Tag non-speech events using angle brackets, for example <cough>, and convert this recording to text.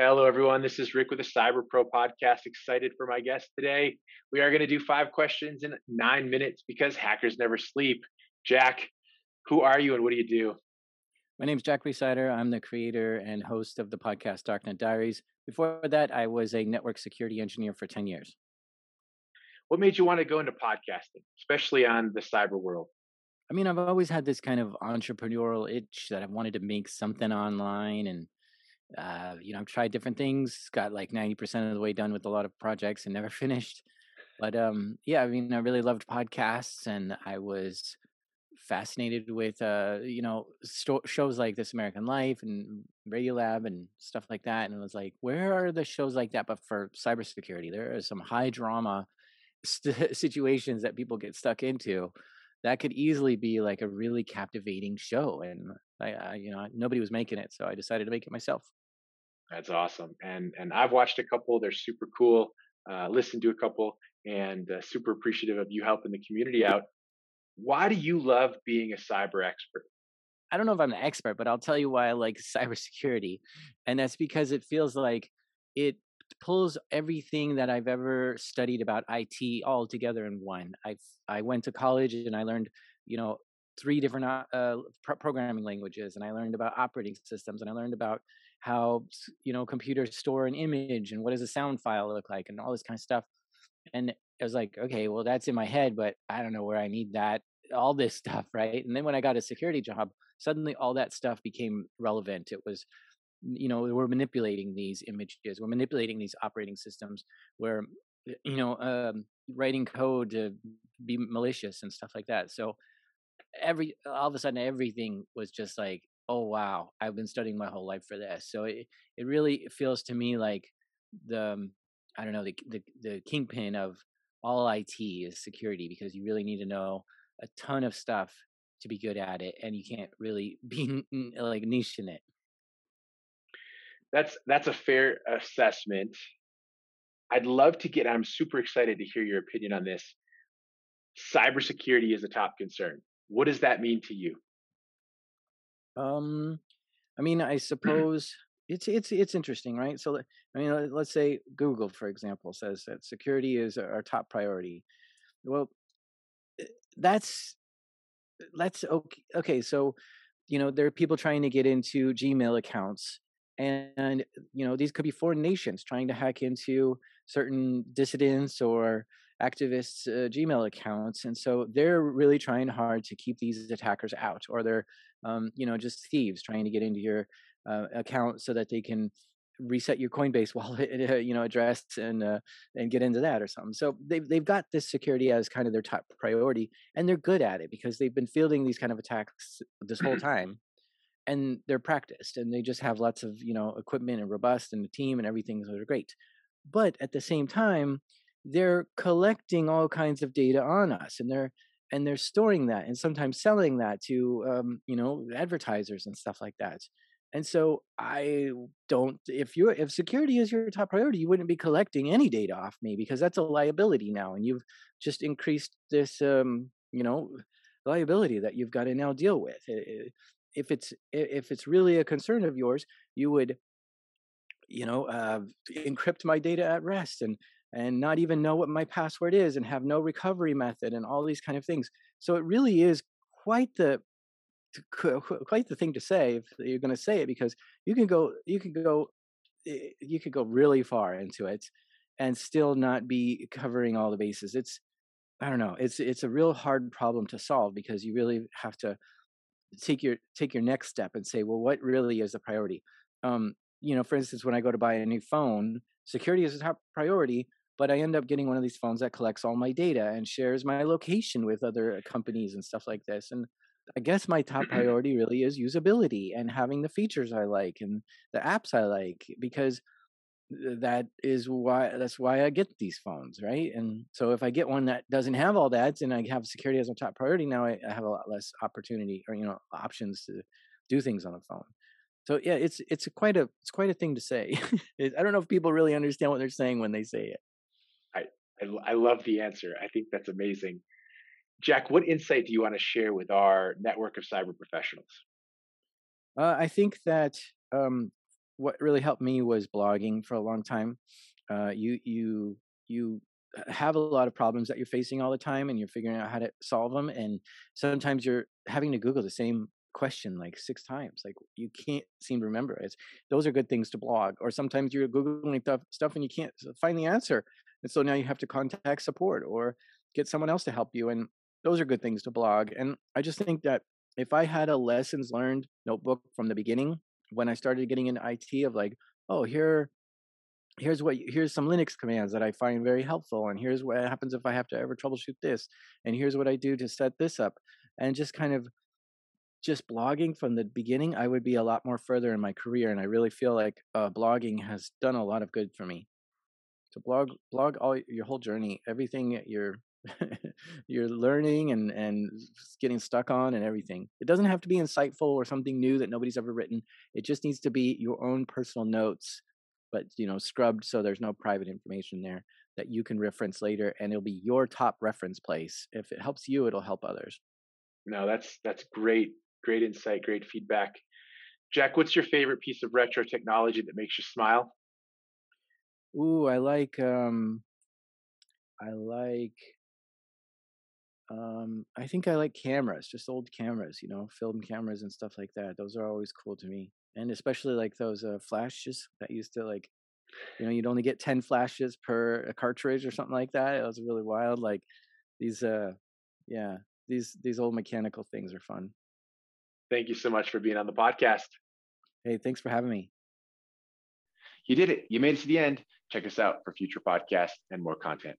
Hello, everyone. This is Rick with the Cyber Pro podcast. Excited for my guest today. We are going to do five questions in nine minutes because hackers never sleep. Jack, who are you and what do you do? My name is Jack Rhysider. I'm the creator and host of the podcast Darknet Diaries. Before that, I was a network security engineer for 10 years. What made you want to go into podcasting, especially on the cyber world? I mean, I've always had this kind of entrepreneurial itch that I wanted to make something online and uh, you know, I've tried different things, got like 90% of the way done with a lot of projects and <laughs> never finished. But um, yeah, I mean, I really loved podcasts and I was fascinated with, uh, you know, sto- shows like This American Life and Radiolab and stuff like that. And it was like, where are the shows like that, but for cybersecurity? There are some high drama st- <laughs> situations that people get stuck into that could easily be like a really captivating show and I, I, you know nobody was making it so i decided to make it myself that's awesome. And and I've watched a couple. They're super cool. Uh, listened to a couple, and uh, super appreciative of you helping the community out. Why do you love being a cyber expert? I don't know if I'm an expert, but I'll tell you why I like <laughs> cybersecurity, and that's because it feels like it pulls everything that I've ever studied about IT all together in one. I I went to college and I learned, you know, three different uh, uh programming languages, and I learned about operating systems, and I learned about how you know computers store an image and what does a sound file look like and all this kind of stuff. And i was like okay well that's in my head but i don't know where i need that all this <laughs> stuff right? And then when i got a security job suddenly all that stuff became relevant. It was you know we're manipulating these images we're manipulating these operating systems we're you know um, writing code to be malicious and stuff like that. So every all of a sudden everything was just like oh wow i've been studying my whole life for this. So it, it really feels to me like the um, i don't know the, the the kingpin of all it is security because you really need to know a ton of stuff to be good at it and you can't really <laughs> be like niche in it that's that's a fair assessment i'd love to get i'm super excited to hear your opinion on this cybersecurity is a top concern what does that mean to you um, I mean, I <clears throat> suppose it's it's it's interesting, right? So, I mean, let's say Google, for example, says that security is our top priority. Well, eh, that's that's okay. Okay, so you know there are people trying to get into Gmail accounts, and you know these could be foreign nations trying to hack into certain dissidents or activists' uh, Gmail accounts, and so they're really trying hard to keep these attackers out, or they're um, you know, just thieves trying to get into your uh, account so that they can reset your Coinbase <laughs> wallet, you know, address and uh, and get into that or something. So they've they've got this security as kind of their top priority, and they're good at it because they've been fielding these kind of attacks this whole <clears throat> time, and they're practiced, and they just have lots of you know equipment and robust and the team and everything, so they're great. But at the same time, they're collecting all kinds of data on us, and they're and they're storing that and sometimes selling that to um, you know advertisers and stuff like that and so i don't if you if security is your top priority you wouldn't be collecting any data off me because that's a liability now and you've just increased this um, you know liability that you've got to now deal with if it's if it's really a concern of yours you would you know uh, encrypt my data at rest and and not even know what my password is and have no recovery method and all these kind of things. So it really is quite the quite the thing to say if you're going to say it because you can go you can go you could go really far into it and still not be covering all the bases. It's I don't know. It's it's a real hard problem to solve because you really have to take your take your next step and say, well, what really is the priority? Um, you know, for instance, when I go to buy a new phone, security is a top priority, but I end up getting one of these phones that collects all my data and shares my location with other companies and stuff like this. And I guess my top <clears throat> priority really is usability and having the features I like and the apps I like because that is why that's why I get these phones, right? And so if I get one that doesn't have all that and I have security as a top priority, now I, I have a lot less opportunity or you know options to do things on the phone. So yeah, it's it's quite a it's quite a thing to say. <laughs> I don't know if people really understand what they're saying when they say it. I, I love the answer. I think that's amazing. Jack, what insight do you want to share with our network of cyber professionals? Uh, I think that um, what really helped me was blogging for a long time. Uh, you you you have a lot of problems that you're facing all the time, and you're figuring out how to solve them. And sometimes you're having to Google the same question like six times. Like you can't seem to remember it. Those are good things to blog. Or sometimes you're googling stuff, stuff and you can't find the answer, and so now you have to contact support or get someone else to help you. And those are good things to blog. And I just think that if I had a lessons learned notebook from the beginning, when I started getting into IT, of like, oh, here, here's what here's some Linux commands that I find very helpful, and here's what happens if I have to ever troubleshoot this, and here's what I do to set this up, and just kind of just blogging from the beginning, I would be a lot more further in my career, and I really feel like uh, blogging has done a lot of good for me. To blog, blog all your whole journey, everything you're <laughs> you're learning and and getting stuck on and everything. It doesn't have to be insightful or something new that nobody's ever written. It just needs to be your own personal notes, but you know, scrubbed so there's no private information there that you can reference later, and it'll be your top reference place. If it helps you, it'll help others. No, that's that's great, great insight, great feedback. Jack, what's your favorite piece of retro technology that makes you smile? Ooh, I like um I like um, I think I like cameras, just old cameras, you know, film cameras and stuff like that. Those are always cool to me, and especially like those uh, flashes that used to like, you know, you'd only get ten flashes per cartridge or something like that. It was really wild. Like these, uh, yeah, these these old mechanical things are fun. Thank you so much for being on the podcast. Hey, thanks for having me. You did it. You made it to the end. Check us out for future podcasts and more content.